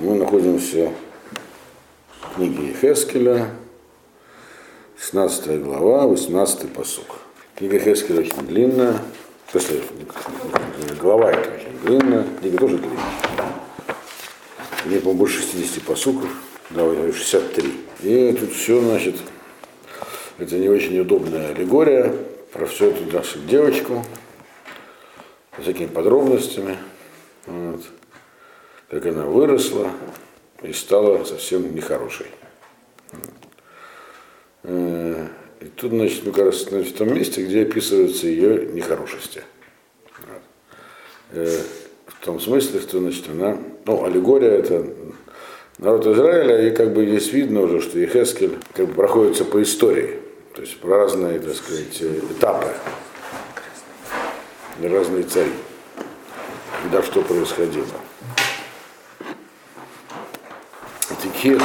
Мы находимся в книге Хескеля, 16 глава, 18 посук. Книга Хескеля очень длинная, в глава это очень длинная, книга тоже длинная. В ней, по-моему, больше 60 посуков, да, 63. И тут все, значит, это не очень удобная аллегория про всю эту нашу девочку, с всякими подробностями. Вот как она выросла и стала совсем нехорошей. Э, и тут, значит, мы как раз в том месте, где описываются ее нехорошести. Э, в том смысле, что, значит, она, ну, аллегория это народ Израиля, и как бы здесь видно уже, что Ехескель как бы проходится по истории, то есть про разные, так сказать, этапы, разные цари, когда что происходило. תקחי את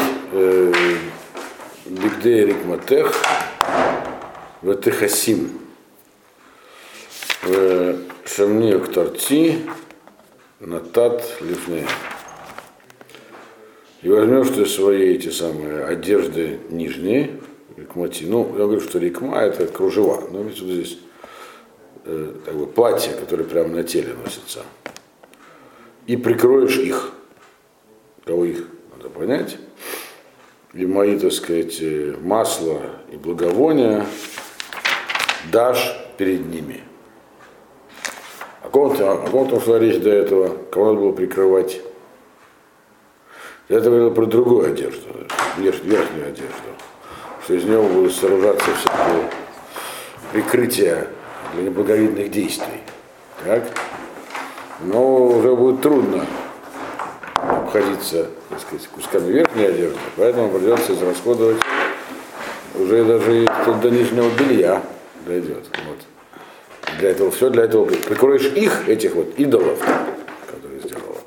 בגדי רקמתך ותכסים שמני קטרתי נתת לפני. И возьмешь ты свои эти самые одежды нижние, רקמתי. Ну, я говорю, что רקמה это кружева. Но ведь вот здесь э, как платье, которое прямо на теле носится. И прикроешь их. Кого их? надо понять. И мои, так сказать, масло и благовония дашь перед ними. О ком, о ком там шла речь до этого? Кого надо было прикрывать? Я это говорил про другую одежду, верхнюю одежду, что из него будут сооружаться всякие прикрытия для неблаговидных действий. Так? Но уже будет трудно обходиться, так сказать, кусками верхней одежды, поэтому придется израсходовать уже даже до нижнего белья дойдет. Вот. Для этого, все для этого прикроешь их, этих вот идолов, которые сделала.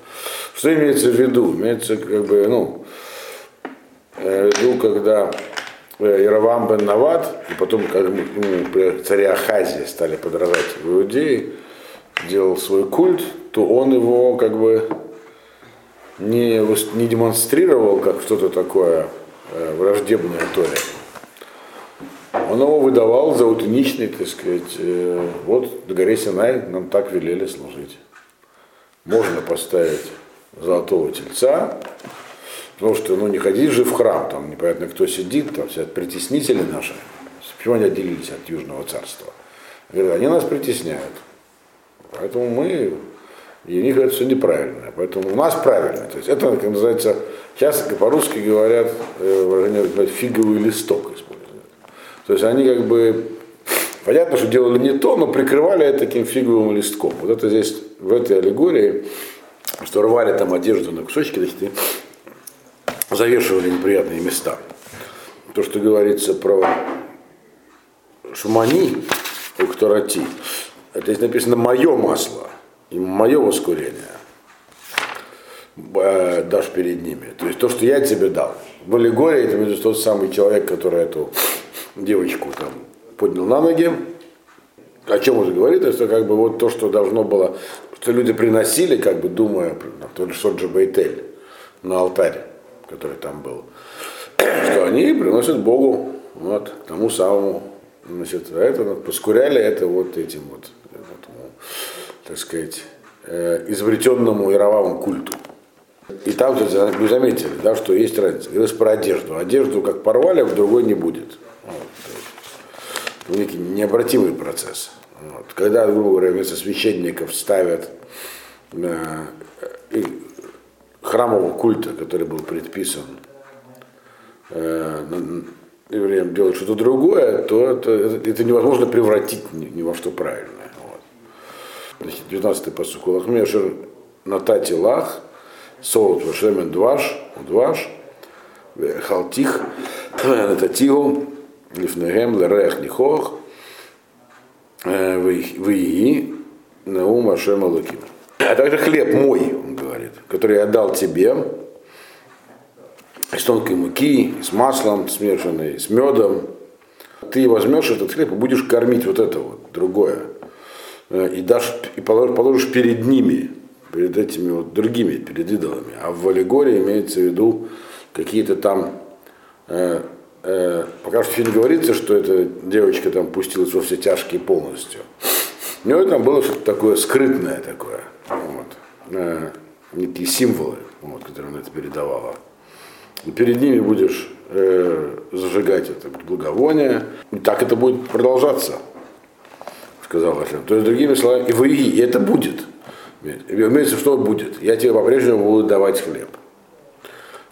Что имеется в виду? Имеется как бы, ну, э, в виду, когда э, Яровам бен Нават, и потом, как ему при царе Ахазе стали подражать в Иудее, делал свой культ, то он его как бы не, не демонстрировал как что-то такое э, враждебное Торе. Он его выдавал за утоничный, так сказать, э, вот на горе Синай нам так велели служить. Можно поставить золотого тельца, потому что ну, не ходить же в храм, там непонятно кто сидит, там сидят притеснители наши. Почему они отделились от Южного царства? Говорят, они нас притесняют. Поэтому мы и у них это все неправильно. Поэтому у нас правильно. То есть это, как называется, сейчас по-русски говорят, э, выражение фиговый листок используют. То есть они как бы, понятно, что делали не то, но прикрывали это таким фиговым листком. Вот это здесь, в этой аллегории, что рвали там одежду на кусочки, значит, и завешивали неприятные места. То, что говорится про шумани, уктарати, это здесь написано «мое масло» и мое воскурение э, дашь перед ними. То есть то, что я тебе дал. В аллегории это тот самый человек, который эту девочку там поднял на ноги. О чем уже говорит, это как бы вот то, что должно было, что люди приносили, как бы думая, тот же Соджи Бейтель на алтарь, который там был, что они приносят Богу, вот, тому самому, значит, а это поскуряли это вот этим вот, так сказать, э, изобретенному Яровавому культу. И там вы заметили, да, что есть разница. Говоришь про одежду. Одежду как порвали, а в другой не будет. Вот, некий необратимый процесс. Вот. Когда, грубо говоря, вместо священников ставят э, храмового культа, который был предписан э, евреям делать что-то другое, то это, это невозможно превратить ни, ни во что правильное. 19-й посук. Лахмешер натати лах, солод вашемен дваш, дваш, халтих, нататигу, лифнегем, лерех нихох, выи, наум ашем алаким. А также хлеб мой, он говорит, который я дал тебе, из тонкой муки, с маслом смешанной, с медом. Ты возьмешь этот хлеб и будешь кормить вот это вот, другое. Э, и, дашь, и положишь перед ними, перед этими вот другими, перед идолами. А в аллегории имеется в виду какие-то там э, э, пока что фильме говорится, что эта девочка там пустилась во все тяжкие полностью. У него там было что-то такое скрытное такое. Вот. Э, некие символы, вот, которые она это передавала. И перед ними будешь э, зажигать это благовоние. И так это будет продолжаться, сказал Ашем. То есть, другими словами, и вы, и это будет. Имеется, что будет. Я тебе по-прежнему буду давать хлеб.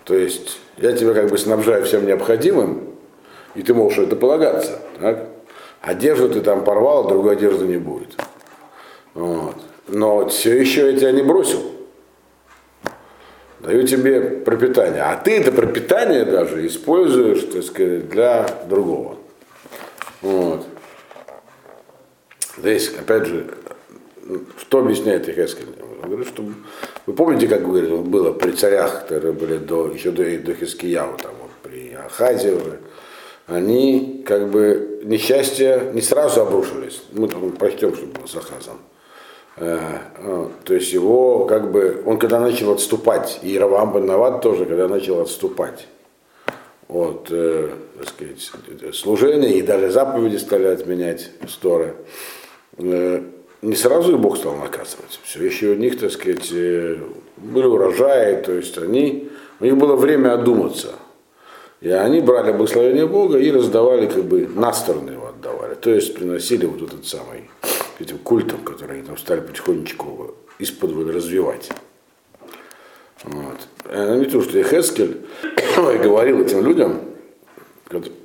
То есть я тебя как бы снабжаю всем необходимым, и ты можешь это полагаться. Так? Одежду ты там порвал, а другой одежды не будет. Вот. Но все еще я тебя не бросил. Даю тебе пропитание. А ты это пропитание даже используешь, так сказать, для другого. Вот. Здесь, опять же, что объясняет Ихескель? Он говорит, что вы помните, как говорит, было при царях, которые были до, еще до, до Хискияу, там, вот, при Ахазе они как бы несчастья не сразу обрушились. Мы там прочтем, что было с Ахазом. Э, э, то есть его как бы, он когда начал отступать, и Равам Банават тоже, когда начал отступать от э, так сказать, служения, и даже заповеди стали отменять сторы, э, не сразу и Бог стал наказывать. Все еще у них, так сказать, э, были урожаи, то есть они, у них было время одуматься. И они брали благословение Бога и раздавали, как бы, на сторону его отдавали. То есть приносили вот этот самый, этим культом, который они там стали потихонечку из-под развивать. Вот. Не то, что Хескель говорил этим людям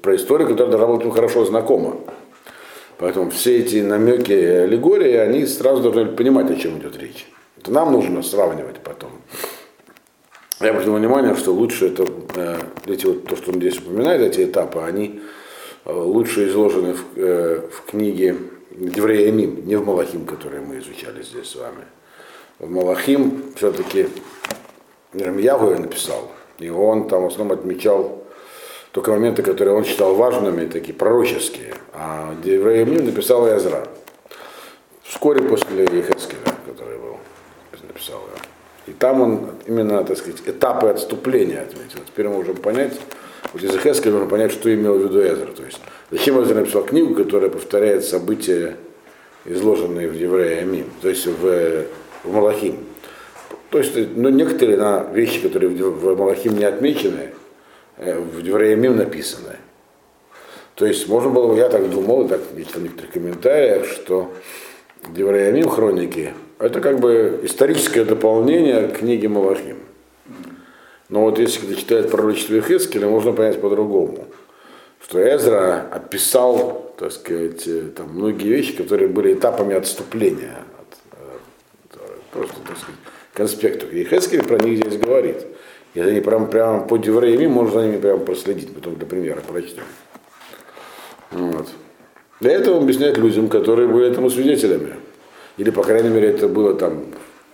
про историю, которая даже была хорошо знакома. Поэтому все эти намеки и аллегории, они сразу должны понимать, о чем идет речь. Это нам нужно сравнивать потом. Я обратил внимание, что лучше это, э, эти вот, то, что он здесь упоминает, эти этапы, они э, лучше изложены в, э, в книге Еврея Мим, не в Малахим, который мы изучали здесь с вами. В Малахим все-таки Рамьягу я написал, и он там в основном отмечал только моменты, которые он считал важными, такие пророческие. А Девреем написал Язра. Вскоре после Ехескеля, который был, написал его. И там он именно, так сказать, этапы отступления отметил. Теперь мы можем понять, вот из Ехескеля можно понять, что имел в виду Эзра. То есть, зачем Эзра написал книгу, которая повторяет события, изложенные в Еврея Мим, то есть в, в Малахим. То есть, ну, некоторые на вещи, которые в Малахим не отмечены, в Евреямим написанное. То есть можно было, я так думал, так видел в некоторых комментариях, что Евреямим хроники это как бы историческое дополнение книги Малахим. Но вот если кто читает пророчество Ихескеля, можно понять по-другому. Что Эзра описал, так сказать, э, там, многие вещи, которые были этапами отступления от, от, э, просто, так сказать, конспектов. И Хескель про них здесь говорит. Они прям, прямо по евреями, можно за ними прямо проследить, потом для примера прочтем. Вот. Для этого он объясняет людям, которые были этому свидетелями. Или, по крайней мере, это было там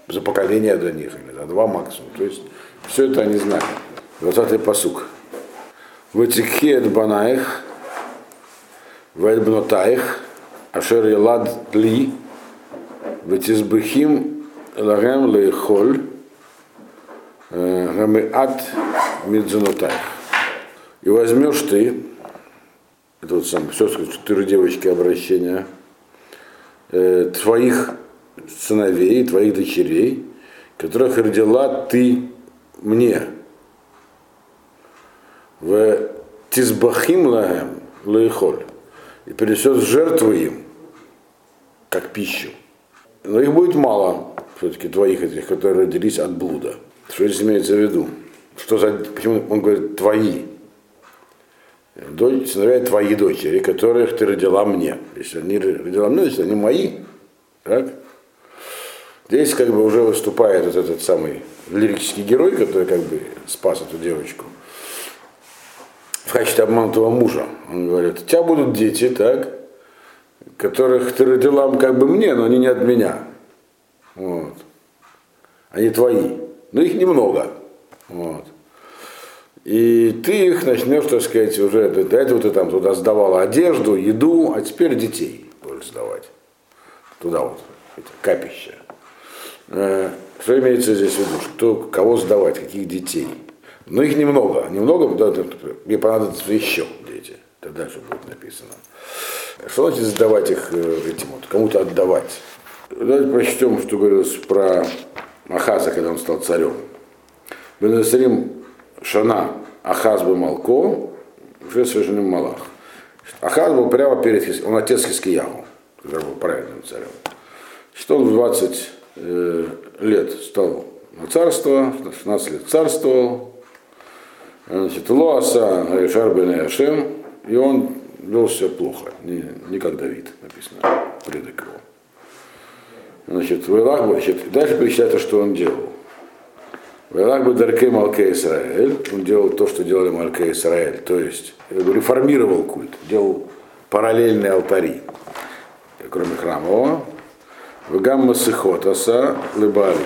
за поколение до них, или за два максимум. То есть все это они знали. 20-й посук. Ватикхет банаих, вельбнотаих, ашер елад ли, ветизбехим лагем лейхоль, Гамеат Мидзанутай. И возьмешь ты, это вот сам, все, четыре девочки обращения, э, твоих сыновей, твоих дочерей, которых родила ты мне. В Тизбахим лагем лаихоль. И принесет жертву им, как пищу. Но их будет мало, все-таки твоих этих, которые родились от блуда. Что здесь имеется в виду? Что за, почему он говорит твои? Дочь, сыновья твои дочери, которых ты родила мне. Если они родила мне, значит они мои. Так? Здесь как бы уже выступает вот этот самый лирический герой, который как бы спас эту девочку в качестве обманутого мужа. Он говорит, у тебя будут дети, так, которых ты родила как бы мне, но они не от меня. Вот. Они твои но их немного. Вот. И ты их начнешь, так сказать, уже до этого ты там туда сдавала одежду, еду, а теперь детей будешь сдавать. Туда вот, эти капища. Э, что имеется здесь в виду? Что, кого сдавать, каких детей? Но их немного. Немного, да, мне понадобится еще дети. Тогда дальше будет написано. Что значит сдавать их э, этим вот, кому-то отдавать? Давайте прочтем, что говорилось про Ахаза, когда он стал царем. Бенесарим Шана Ахаз был Малко, уже совершенно Малах. Ахаз был прямо перед он отец Хискияху, который был праведным царем. Что он в 20 э, лет стал на царство, 16 лет царствовал, значит, Лоаса Айшар бен Яшем, и он вел себя плохо, не, не как Давид, написано, предок его. Значит, Вайлах, значит, дальше перечисляется, что он делал. Вайлах бы Дарке Малке Исраэль, он делал то, что делали Малке Исраэль, то есть реформировал культ, делал параллельные алтари, кроме храмового. В Гамма Сихотаса Лыбали.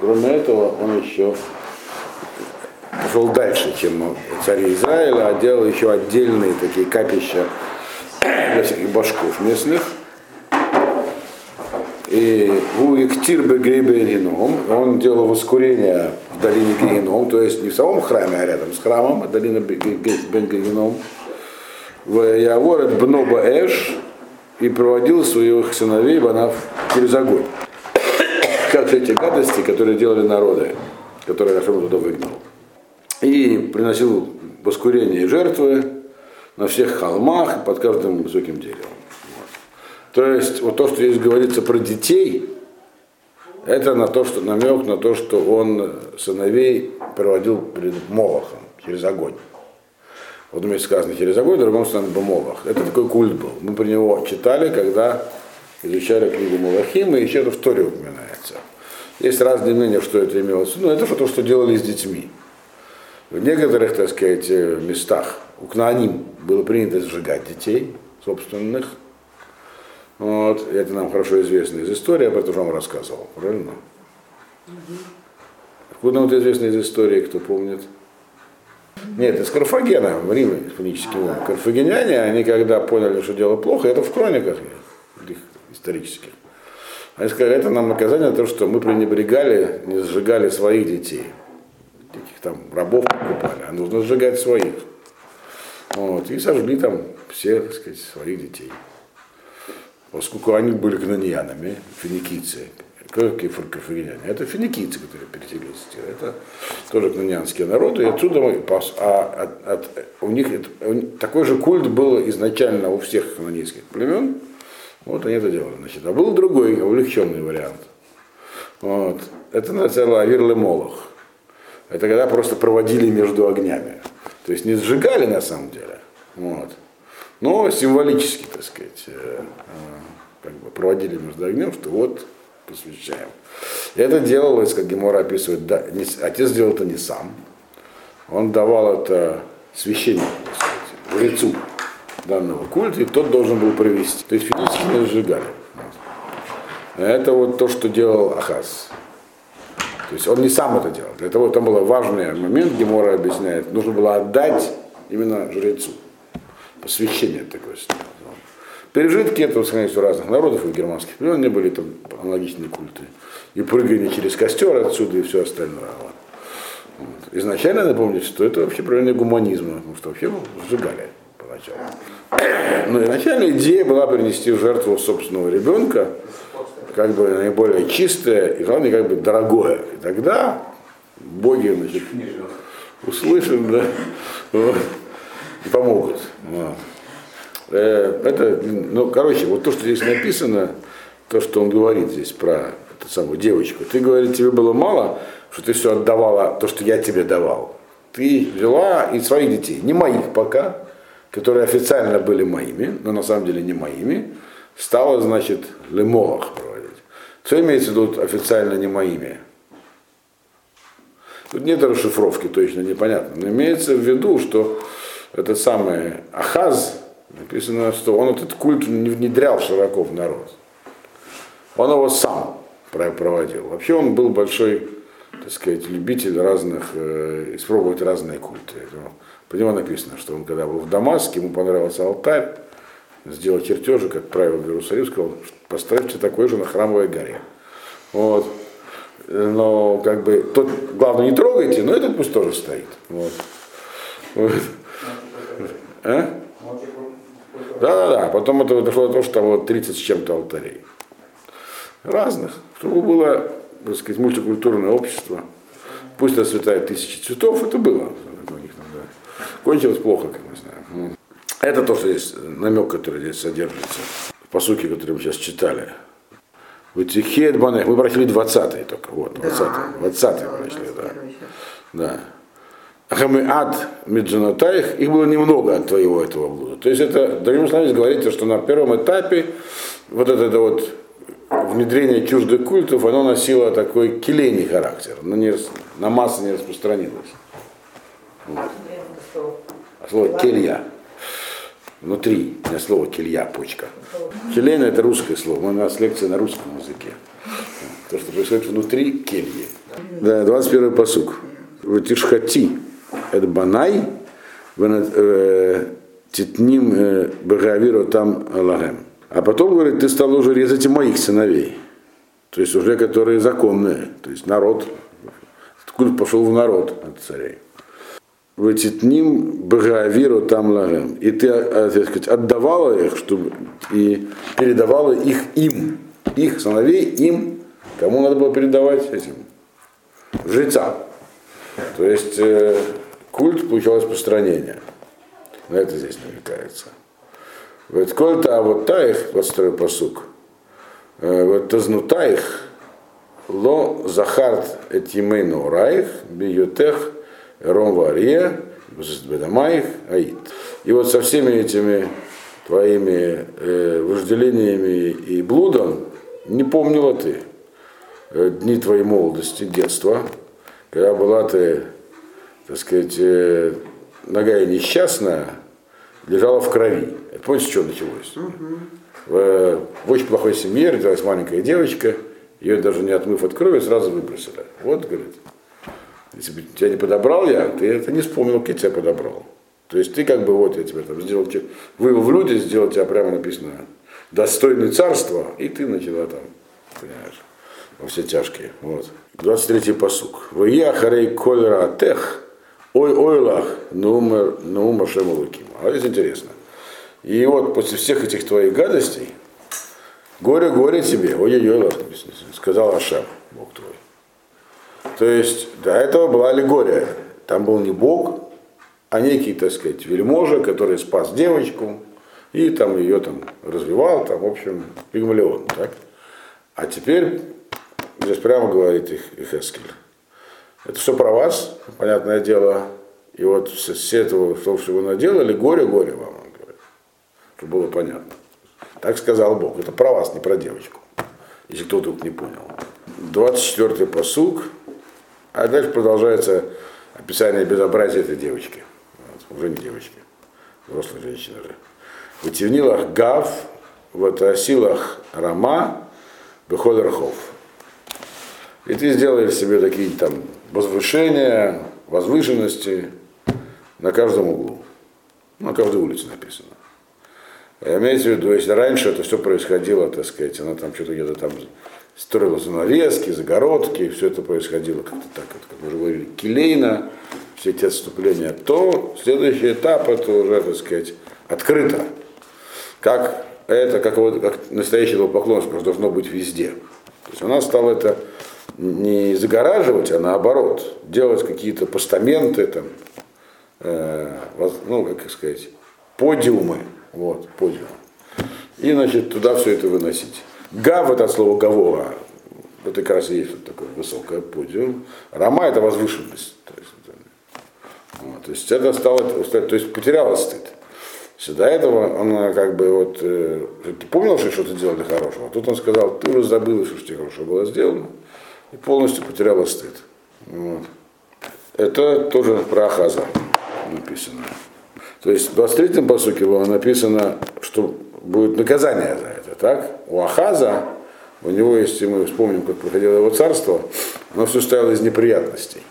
Кроме этого, он еще пошел дальше, чем цари Израиля, а делал еще отдельные такие капища для всяких башков местных. И у Иктирбе Гейбегеном он делал воскурение в долине Гегеном, то есть не в самом храме, а рядом с храмом, а долина Бен В Яворет Бноба Эш и проводил своих сыновей Банав через огонь. Как эти гадости, которые делали народы, которые Рашем туда выгнал и приносил воскурение и жертвы на всех холмах, под каждым высоким деревом. Вот. То есть вот то, что здесь говорится про детей, это на то, что намек на то, что он сыновей проводил перед Молохом через огонь. В одном месте сказано через огонь, в другом сказано Молох. Это такой культ был. Мы про него читали, когда изучали книгу Молохима, и еще это в Торе упоминается. Есть разные мнения, что это имелось. Ну, это то, что делали с детьми. В некоторых, так сказать, местах у Кнааним было принято сжигать детей собственных. Вот. Это нам хорошо известно из истории, об этом вам рассказывал, правильно? Откуда нам это известно из истории, кто помнит? Нет, из Карфагена, в Риме, фунический ум. Карфагеняне, они когда поняли, что дело плохо, это в хрониках их исторических. Они сказали, это нам наказание за то, что мы пренебрегали, не сжигали своих детей каких там рабов покупали, а нужно сжигать своих. Вот, и сожгли там все, так сказать, своих детей. Поскольку они были каноньянами, финикийцы, какие фаркофигеняне? Это финикийцы, которые переселились. Это тоже каноньянские народы. И отсюда мы, а, от, от, у них такой же культ был изначально у всех канонийских племен. Вот они это делали. Значит, а был другой, увлеченный вариант. Вот. Это называется Авир Молох. Это когда просто проводили между огнями. То есть не сжигали на самом деле. Вот. Но символически, так сказать, э, э, как бы проводили между огнем, что вот посвящаем. И это делалось, как Гемора описывает, да, не, отец делал это не сам. Он давал это священнику, так сказать, жрецу данного культа, и тот должен был провести. То есть физически не сжигали. Это вот то, что делал Ахаз. То есть он не сам это делал. Для того это был важный момент, Гемора объясняет, нужно было отдать именно жрецу. Посвящение такое сделал. Пережитки этого, скорее всего, разных народов и германских племен, они были там аналогичные культы. И прыгание через костер отсюда и все остальное. Вот. Изначально напомнить, что это вообще проявление гуманизма, потому что вообще сжигали поначалу. Но изначально идея была принести в жертву собственного ребенка, как бы наиболее чистое и, главное, как бы дорогое. И тогда боги значит, услышат, да, вот, и помогут. Э, это, ну, короче, вот то, что здесь написано, то, что он говорит здесь про эту самую девочку. Ты, говорит, тебе было мало, что ты все отдавала, то, что я тебе давал. Ты взяла и своих детей, не моих пока, которые официально были моими, но на самом деле не моими, стала, значит, лемолах что имеется тут официально не моими? Тут нет расшифровки, точно непонятно. Но имеется в виду, что этот самый Ахаз, написано, что он этот культ не внедрял широко в народ. Он его сам проводил. Вообще он был большой, так сказать, любитель разных, э, испробовать разные культы. По нему написано, что он когда был в Дамаске, ему понравился алтарь, сделал чертежи, как правило, в Иерусалим, сказал, поставьте такой же на храмовой горе. Вот. но как бы тот, главное, не трогайте, но этот пусть тоже стоит. Вот. Вот. А? Да-да-да, потом это дошло до того, что вот 30 с чем-то алтарей. Разных, чтобы было, так сказать, мультикультурное общество. Пусть расцветает тысячи цветов, это было. Кончилось плохо, как мы знаем. Это то, что здесь намек, который здесь содержится. В посуке, который мы сейчас читали. Ватихет банех. Мы прочли 20 только. Вот, 20 20 мы прочли, да. Да. Ахамиад Меджанатаих, их было немного от твоего этого блуда. То есть это, другими словами, говорится, что на первом этапе вот это вот внедрение чуждых культов, оно носило такой келейный характер, но не, на массы не распространилось. Вот. А слово келья. Внутри, не слово келья, почка. Келейна это русское слово, у нас лекция на русском языке. То, что происходит внутри кельи. Да, 21 посук. Тишхати, это банай, э, титним багавиру там лагем. А потом, говорит, ты стал уже резать моих сыновей. То есть уже которые законные. То есть народ, культ пошел в народ от царей. Ватитним багавиру там лагем. И ты, а, так сказать, отдавала их, чтобы и передавала их им. Их сыновей им. Кому надо было передавать этим? Жрецам. То есть э, культ получал распространение. На это здесь намекается. Вот коль-то, а вот таих, вот второй посук, э, вот тазнутаих, ло захарт этимейну раих, биютех, ром варье, бедамаих, аид. И вот со всеми этими твоими э, вожделениями и блудом не помнила ты э, дни твоей молодости, детства, когда была ты, так сказать, э, ногая несчастная, лежала в крови. Помните, что началось? Угу. В, в очень плохой семье родилась маленькая девочка, ее даже не отмыв от крови, сразу выбросили. Вот, говорит, если бы тебя не подобрал я, ты это не вспомнил, как я тебя подобрал. То есть ты как бы вот я тебя там сделал, вывел в люди, сделал тебя прямо написано достойный царства, и ты начала там, понимаешь во все тяжкие. Вот. 23-й посук. Вия харей колера тех, ой ойлах, нумер, нумер шемалуким. А это интересно. И вот после всех этих твоих гадостей, горе, горе тебе, ой-ой-ой, сказал Ашем, Бог твой. То есть до этого была аллегория. Там был не Бог, а некий, так сказать, вельможа, который спас девочку, и там ее там развивал, там, в общем, пигмалион. Так? А теперь Здесь прямо говорит их, их Эскель. Это все про вас, понятное дело. И вот все этого, что вы наделали, горе-горе вам, он говорит. Чтобы было понятно. Так сказал Бог. Это про вас, не про девочку. Если кто тут не понял. 24-й посуг. А дальше продолжается описание безобразия этой девочки. Вот, уже не девочки. Взрослая женщина же. В Тивнилах Гав, в силах Рама, Бехоль Рахов. И ты сделаешь себе такие там возвышения, возвышенности на каждом углу. На каждой улице написано. Имеется в виду, если раньше это все происходило, так сказать, она там что-то где-то там строила занавески, загородки, все это происходило как-то так, как мы уже говорили, келейно, все эти отступления, то следующий этап это уже, так сказать, открыто. Как это, как, вот, как настоящее поклонство должно быть везде. То есть она стала это не загораживать, а наоборот, делать какие-то постаменты, там, э, ну, как сказать, подиумы, вот, подиум. И, значит, туда все это выносить. Гав это слово гавора, это как раз и есть вот такое высокое подиум. Рама это возвышенность. То есть, вот, то есть это стало, то есть потеряла стыд. До этого он как бы вот, э, ты помнил, что что-то делали хорошего, а тут он сказал, ты уже забыл, что тебе хорошо было сделано, и полностью потеряла стыд. Вот. Это тоже про Ахаза написано. То есть в 23-м посуке было написано, что будет наказание за это. Так? У Ахаза, у него, если мы вспомним, как проходило его царство, оно все стояло из неприятностей.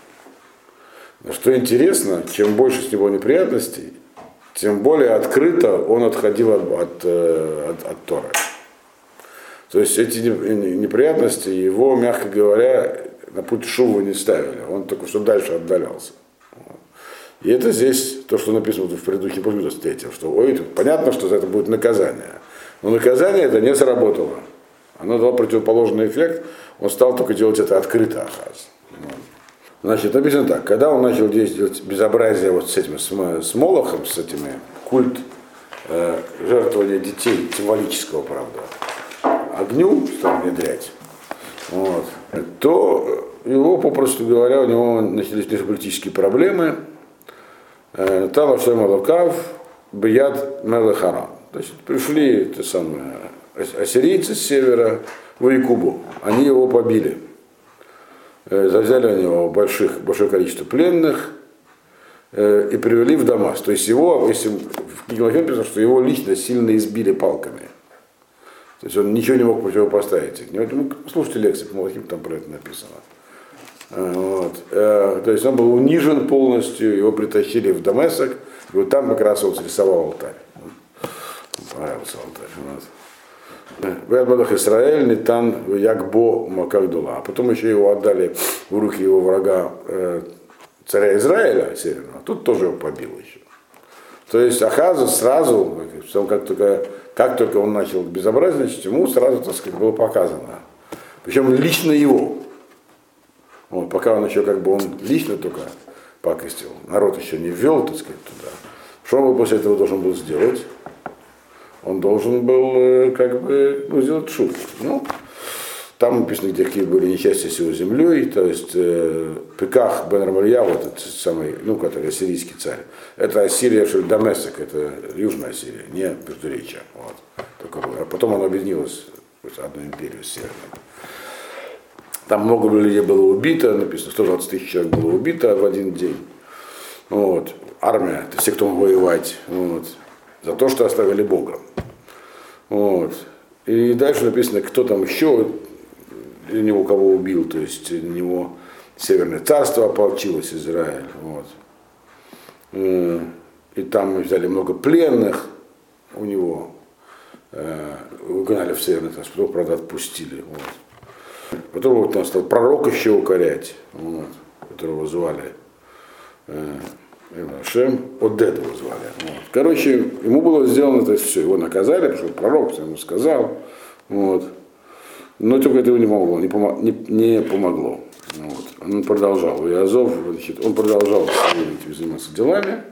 Но что интересно, чем больше с него неприятностей, тем более открыто он отходил от, от, э, от, от Торы. То есть эти неприятности его, мягко говоря, на путь Шува не ставили, он только все дальше отдалялся. И это здесь то, что написано в предыдущем пункте третьем, что ой, понятно, что за это будет наказание. Но наказание это не сработало. Оно дало противоположный эффект, он стал только делать это открыто Ахаз. Значит, написано так, когда он начал делать безобразие вот с этим, с, с Молохом, с этими, культ э, жертвования детей, символического, правда, огню стал внедрять, вот, то его, попросту говоря, у него начались политические проблемы, э, там Ашем Алакав, Бияд Мелахарам. Значит, пришли те самые ассирийцы с севера в Якубу, они его побили. Э, завзяли у него больших, большое количество пленных э, и привели в Дамас. То есть его, если в книге написано, что его лично сильно избили палками. То есть он ничего не мог противопоставить их. Ну, слушайте лекции по Малахим, там про это написано. Э, вот. То есть он был унижен полностью, его притащили в Дамасок, и вот там как раз он срисовал алтарь. Понравился алтарь. Вот. Вербадах Израиль, Нитан, Якбо, Макагдула. А потом еще его отдали в руки его врага э, царя Израиля северного. Тут тоже его побил еще. То есть Ахазу сразу, как только, как только он начал безобразничать, ему сразу, так сказать, было показано. Причем лично его. Вот, пока он еще как бы он лично только пакостил, народ еще не ввел, так сказать, туда. Что он после этого должен был сделать? он должен был э, как бы ну, сделать шут. Ну, там написано, где какие были несчастья с его землей, то есть э, Пеках бен Рамалья, вот этот самый, ну, который ассирийский царь, это Ассирия Дамесек, это Южная Ассирия, не Междуречья. Вот. Только, а потом она объединилась в одну империю с Северной. Там много людей было убито, написано, 120 тысяч человек было убито в один день. Вот. Армия, это все, кто мог воевать. Вот за то, что оставили Бога. Вот. И дальше написано, кто там еще него кого убил, то есть у него Северное царство ополчилось, Израиль. Вот. Э, и там мы взяли много пленных у него, э, угнали в Северное царство, потом, правда, отпустили. Вот. Потом вот он стал пророк еще укорять, вот, которого звали э, Шем Одед его звали. Вот. Короче, ему было сделано это все, его наказали, потому что пророк ему сказал. Вот. Но только это ему не помогло, не, помо, не, не помогло. Вот. Он продолжал. И Азов, он продолжал этим заниматься делами.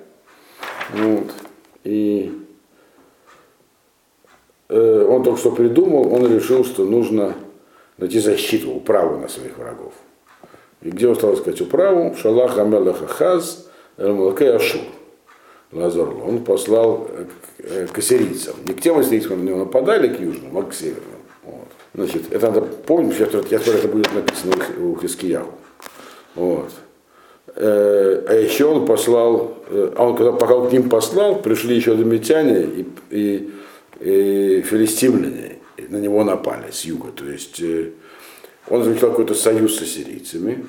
Вот. И э, он только что придумал, он решил, что нужно найти защиту, управу на своих врагов. И где он стал искать управу? Шалах Амелаха Хаз, Молокей Ашур. Лазорло. Он послал к ассирийцам. Не к тем ассирийцам, на него нападали, к южным, а к северным. Значит, это надо помнить, я, я скоро это будет написано у Хискияу. Вот. А еще он послал, а он когда пока к ним послал, пришли еще домитяне и, и, и филистимляне, и на него напали с юга. То есть он заключал какой-то союз с ассирийцами,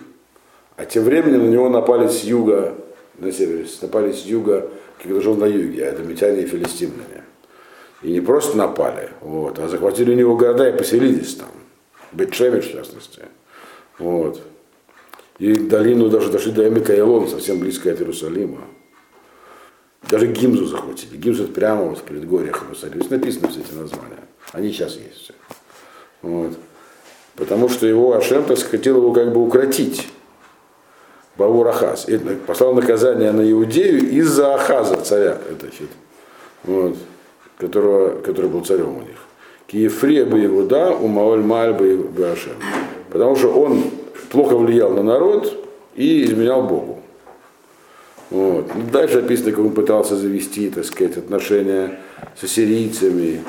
а тем временем на него напали с юга на севере, напали с юга, когда жил на юге, а это митяне и филистимляне. И не просто напали, вот, а захватили у него города и поселились там. Бетшемиш, в частности. Вот. И долину даже дошли до Эмика совсем близко от Иерусалима. Даже Гимзу захватили. Гимзу это прямо вот в предгорьях Иерусалима. Здесь написаны все эти названия. Они сейчас есть все. Вот. Потому что его Ашем, так хотел его как бы укротить. Баур Ахаз. И послал наказание на Иудею из-за Ахаза, царя, это, вот, которого, который был царем у них. Киефрия бы Иуда, Умаоль Маль бы Ашем. Потому что он плохо влиял на народ и изменял Богу. Вот. Дальше описано, как он пытался завести, так сказать, отношения с ассирийцами.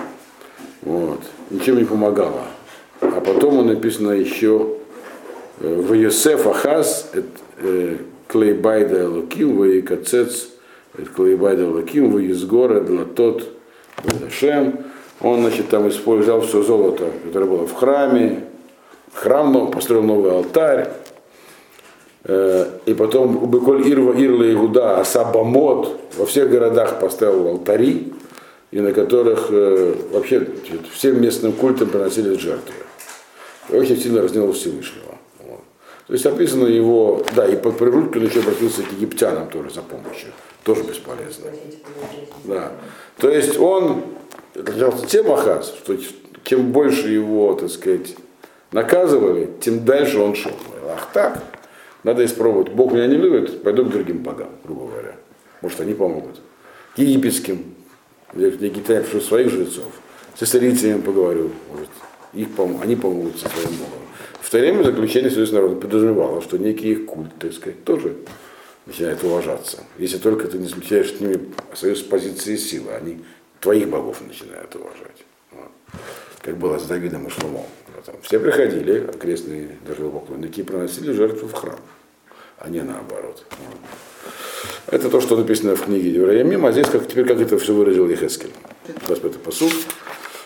Вот. Ничем не помогало. А потом он написано еще э, в Йосеф Ахаз, Клейбайда Элоким, Ваикацец, Клейбайда Элоким, Ваизгора, Длатот, Шем. Он, значит, там использовал все золото, которое было в храме, храм построил новый алтарь, и потом Беколь Ирва Ирла Игуда, Асабамот, во всех городах поставил алтари, и на которых вообще всем местным культам приносили жертвы. Очень сильно разнил Всевышнего. То есть описано его, да, и под он еще обратился к египтянам тоже за помощью. Тоже бесполезно. Да. То есть он отличался тем Ахаз, что чем больше его, так сказать, наказывали, тем дальше он шел. Ах так, надо испробовать. Бог меня не любит, пойду к другим богам, грубо говоря. Может, они помогут. К египетским, пришлют своих жрецов. С ассирийцами поговорю, может, их пом- они помогут со своим богом. В то время заключение Союз народа подразумевало, что некий их культ, так сказать, тоже начинает уважаться. Если только ты не заключаешь с ними союз с позиции силы, они твоих богов начинают уважать. Вот. Как было с Давидом и Шломом. Все приходили, окрестные даже поклонники, приносили жертву в храм, а не наоборот. Вот. Это то, что написано в книге Девраямим, а здесь как, теперь как это все выразил Ехескель. 25 посуд.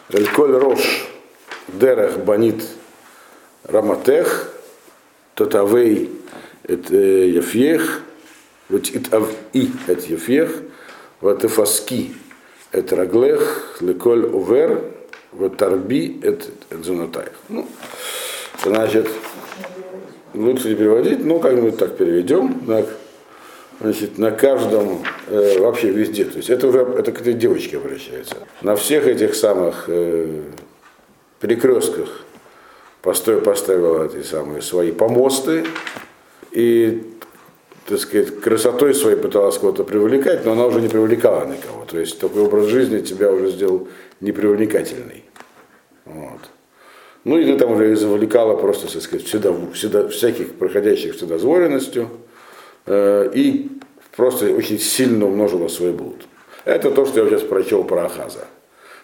Эльколь рош дерех банит раматех татавей et яфьех вот ит ав и et яфьех вот эфаски et раглех леколь увер вот тарби et зонотаих. Ну, значит, лучше не переводить, но как-нибудь так переведем. Так значит, на каждом, э, вообще везде, то есть это уже, это к этой девочке обращается, на всех этих самых э, перекрестках постой, поставила эти самые свои помосты и, так сказать, красотой своей пыталась кого-то привлекать, но она уже не привлекала никого. То есть такой образ жизни тебя уже сделал непривлекательный. Вот. Ну и ты там уже завлекала просто, так сказать, всегда, всегда, всяких проходящих вседозволенностью э, и просто очень сильно умножила свой блуд. Это то, что я сейчас прочел про Ахаза.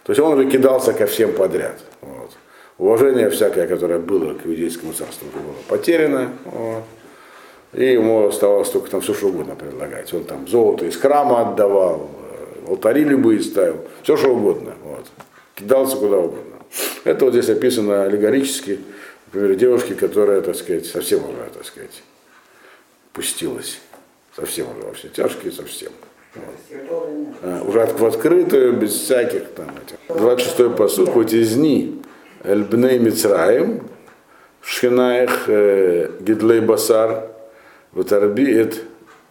То есть он уже кидался ко всем подряд. Вот. Уважение всякое, которое было к иудейскому царству, было потеряно. Вот. И ему оставалось только там все, что угодно предлагать. Он там золото из храма отдавал, э, алтари любые ставил, все, что угодно. Вот. Кидался куда угодно. Это вот здесь описано аллегорически, например, девушки, которая, так сказать, совсем уже, так сказать, пустилась. Совсем уже во все тяжкие, совсем. Вот. А, уже в открытую, без всяких там этих. 26-й посуд, хоть из дни Эльбней Мицраем, Шхинаих э, Гидлей Басар, Ватарбиет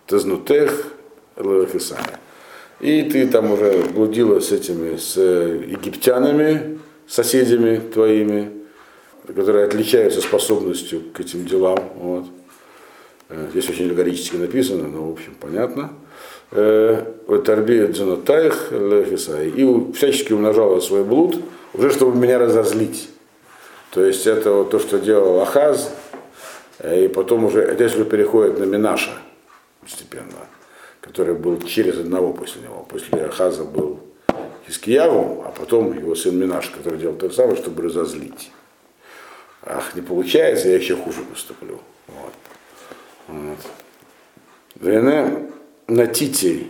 Тазнутех Лахисана. И ты там уже блудила с этими, с египтянами, соседями твоими, которые отличаются способностью к этим делам. Вот. Здесь очень аллегорически написано, но в общем понятно. И всячески умножала свой блуд, уже чтобы меня разозлить. То есть это вот то, что делал Ахаз, и потом уже, здесь уже переходит на Минаша постепенно, который был через одного после него. После Ахаза был Хискияву, а потом его сын Минаш, который делал то же самое, чтобы разозлить. Ах, не получается, я еще хуже поступлю. Вот. Вот. Вене натити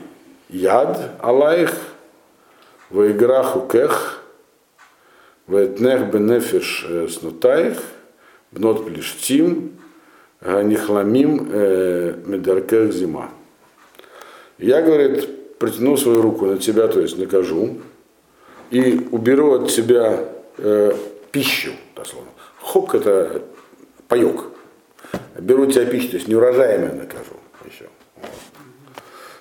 яд алаих, воиграху кех, Ветнех бенефиш снутаих, бнот плештим, нихламим медаркех зима. Я, говорит, протяну свою руку на тебя, то есть накажу, и уберу от тебя э, пищу, дословно. Хок это паек. Беру тебя пищу, то есть неурожаемое накажу еще.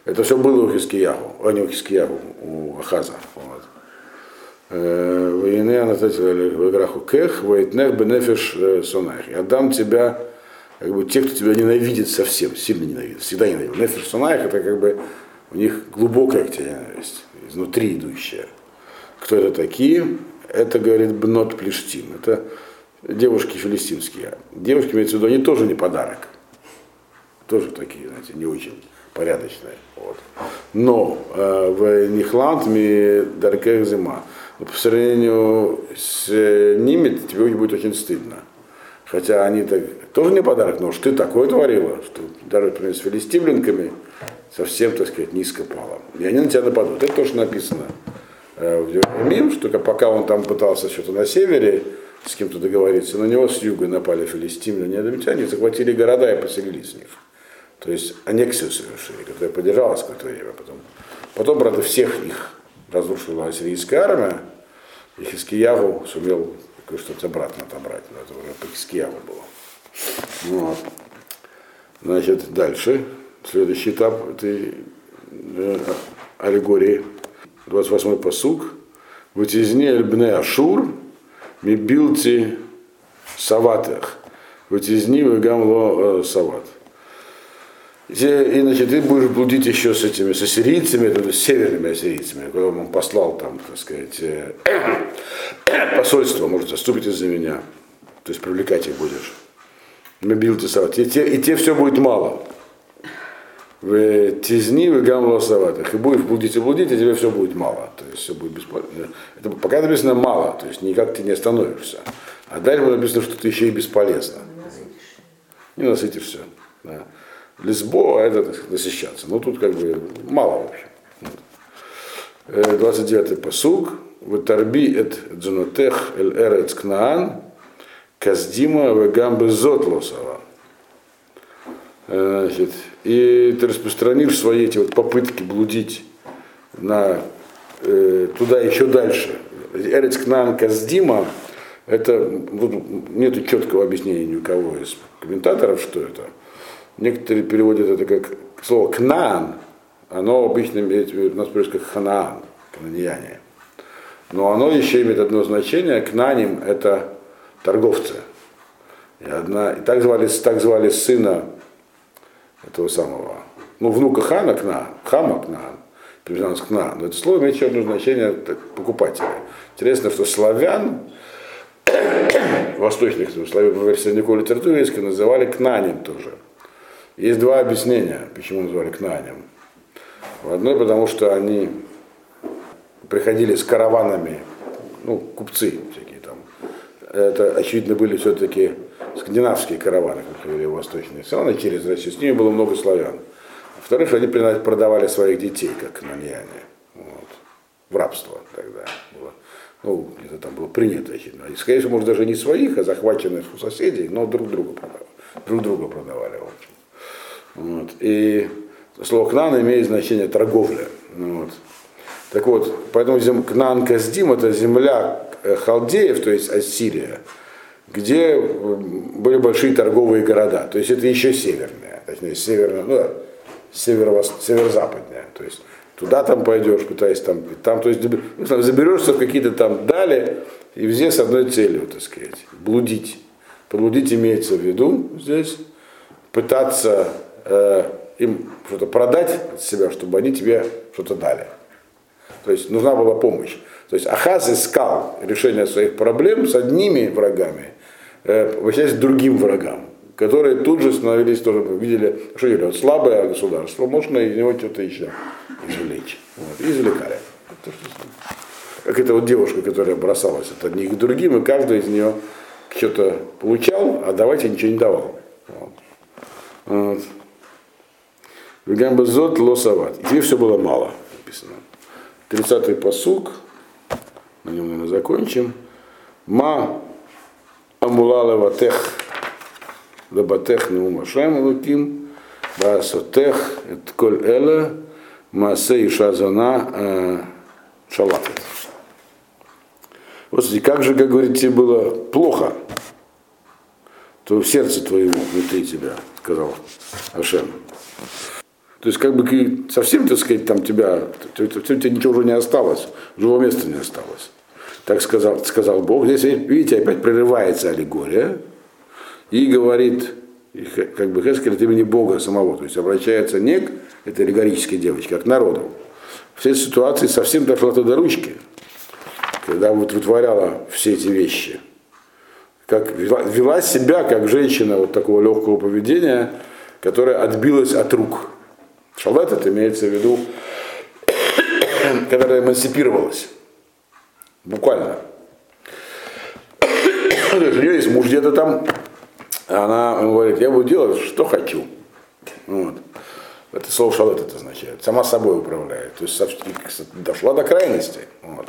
Это все было у Хискиягу, а не у Хискиягу, у Ахаза. Воины в играх у кех, войтнех бенефиш сонайх. Я дам тебя, как бы, те, кто тебя ненавидит совсем, сильно ненавидит, всегда ненавидит. Нефиш сонайх это как бы у них глубокая к тебе ненависть, изнутри идущая. Кто это такие? Это, говорит, бнот плештим. Это девушки филистимские. Девушки, имеется в виду, они тоже не подарок. Тоже такие, знаете, не очень порядочные. Вот. Но э, в Нихланд даркех зима по сравнению с ними тебе будет очень стыдно. Хотя они так, тоже не подарок, но уж ты такое творила, что даже, например, с филистимлянками совсем, так сказать, низко пало. И они на тебя нападут. Это тоже написано э, в Мим, что пока он там пытался что-то на севере с кем-то договориться, на него с юга напали филистимляне, они захватили города и поселились в них. То есть аннексию совершили, которая поддержалась какое-то время. Потом, потом, правда, всех их разрушила ассирийская армия, и Хискияву сумел что-то обратно отобрать. Но это уже по Хискияву было. Вот. Значит, дальше, следующий этап этой э, аллегории, 28-й посуг. Вытезни эльбне ашур, мибилти саватех. Вытезни вегамло э, сават. И, значит, ты будешь блудить еще с этими, с ассирийцами, это, с северными ассирийцами, когда он послал там, так сказать, э, посольство, может, заступить из-за меня. То есть привлекать их будешь. Мобил тесават. И те, и те все будет мало. В тизни в гамлосаватах. И будешь блудить и блудить, и тебе все будет мало. То есть все будет бесполезно. Это пока написано мало, то есть никак ты не остановишься. А дальше написано, что ты еще и бесполезно. Не насытишься. Да. Лесбо, а это так, насыщаться. Но тут как бы мало, в общем. 29-й посуг. В Тарби эт дзунотех эль эрец кнаан каздима вегамбы зотлосова. Значит, и ты распространишь свои эти вот попытки блудить на, э, туда еще дальше. Эрец кнаан каздима, это нет четкого объяснения ни у кого из комментаторов, что это. Некоторые переводят это как слово «кнаан», оно обычно имеет, у нас как «ханаан», «кананьяне». Но оно еще имеет одно значение, «кнаним» — это торговцы. И, одна, и так, звали, так звали сына этого самого, ну, внука хана Кна, хама Кнаан, переведено Кна, но это слово имеет еще одно значение покупателя. Интересно, что славян, восточных славян в средневековой литературе называли Кнанем тоже. Есть два объяснения, почему назвали Кнанем. Одно, потому что они приходили с караванами, ну, купцы всякие там. Это, очевидно, были все-таки скандинавские караваны, как говорили восточные страны, через Россию. С ними было много славян. Во-вторых, они продавали своих детей, как кнаньяне. Вот. В рабство тогда было. Ну, это там было принято, очевидно. И, скорее всего, может, даже не своих, а захваченных у соседей, но друг друга продавали. Друг друга продавали, в общем. Вот. И слово кнан имеет значение торговля. Вот. Так вот, поэтому зем, кнан Каздим это земля э, халдеев, то есть Ассирия, где э, были большие торговые города. То есть это еще северная, точнее северная, ну, северо северо-западная. То есть туда там пойдешь, пытаясь там, там, то есть ну, заберешься в какие-то там дали, и везде с одной целью, так сказать, блудить. Блудить имеется в виду здесь, пытаться э, им что-то продать себя, чтобы они тебе что-то дали. То есть нужна была помощь. То есть Ахаз искал решение своих проблем с одними врагами, э, обращаясь к другим врагам, которые тут же становились тоже, видели, что делали, вот слабое государство, можно из него что-то еще извлечь. Вот, и извлекали. Как эта вот девушка, которая бросалась от одних к другим, и каждый из нее что-то получал, а давайте ничего не давал. Вот. Вот. Вегамбазот лосават. И тебе все было мало, написано. 30-й посук, на нем, наверное, закончим. Ма амулала ватех лабатех неума шем луким, басотех эт коль эла, маасе иша зана э, шалафет. Вот смотрите, как же, как говорит, тебе было плохо, то в сердце твоему внутри тебя, сказал Ашем. То есть как бы совсем, так сказать, там тебя, тебе ничего уже не осталось, живого места не осталось. Так сказал, сказал Бог. Здесь, видите, опять прерывается аллегория и говорит, как бы Хескель от имени Бога самого, то есть обращается не к этой аллегорической девочке, а к народу. В этой ситуации совсем дошла до ручки, когда вот вытворяла все эти вещи. Как вела, вела себя как женщина вот такого легкого поведения, которая отбилась от рук Шалет это имеется в виду, когда эмансипировалась. Буквально. У нее есть муж где-то там, она говорит, я буду делать, что хочу. Вот. Это слово шалет это означает. Сама собой управляет. То есть дошла до крайности. Вот.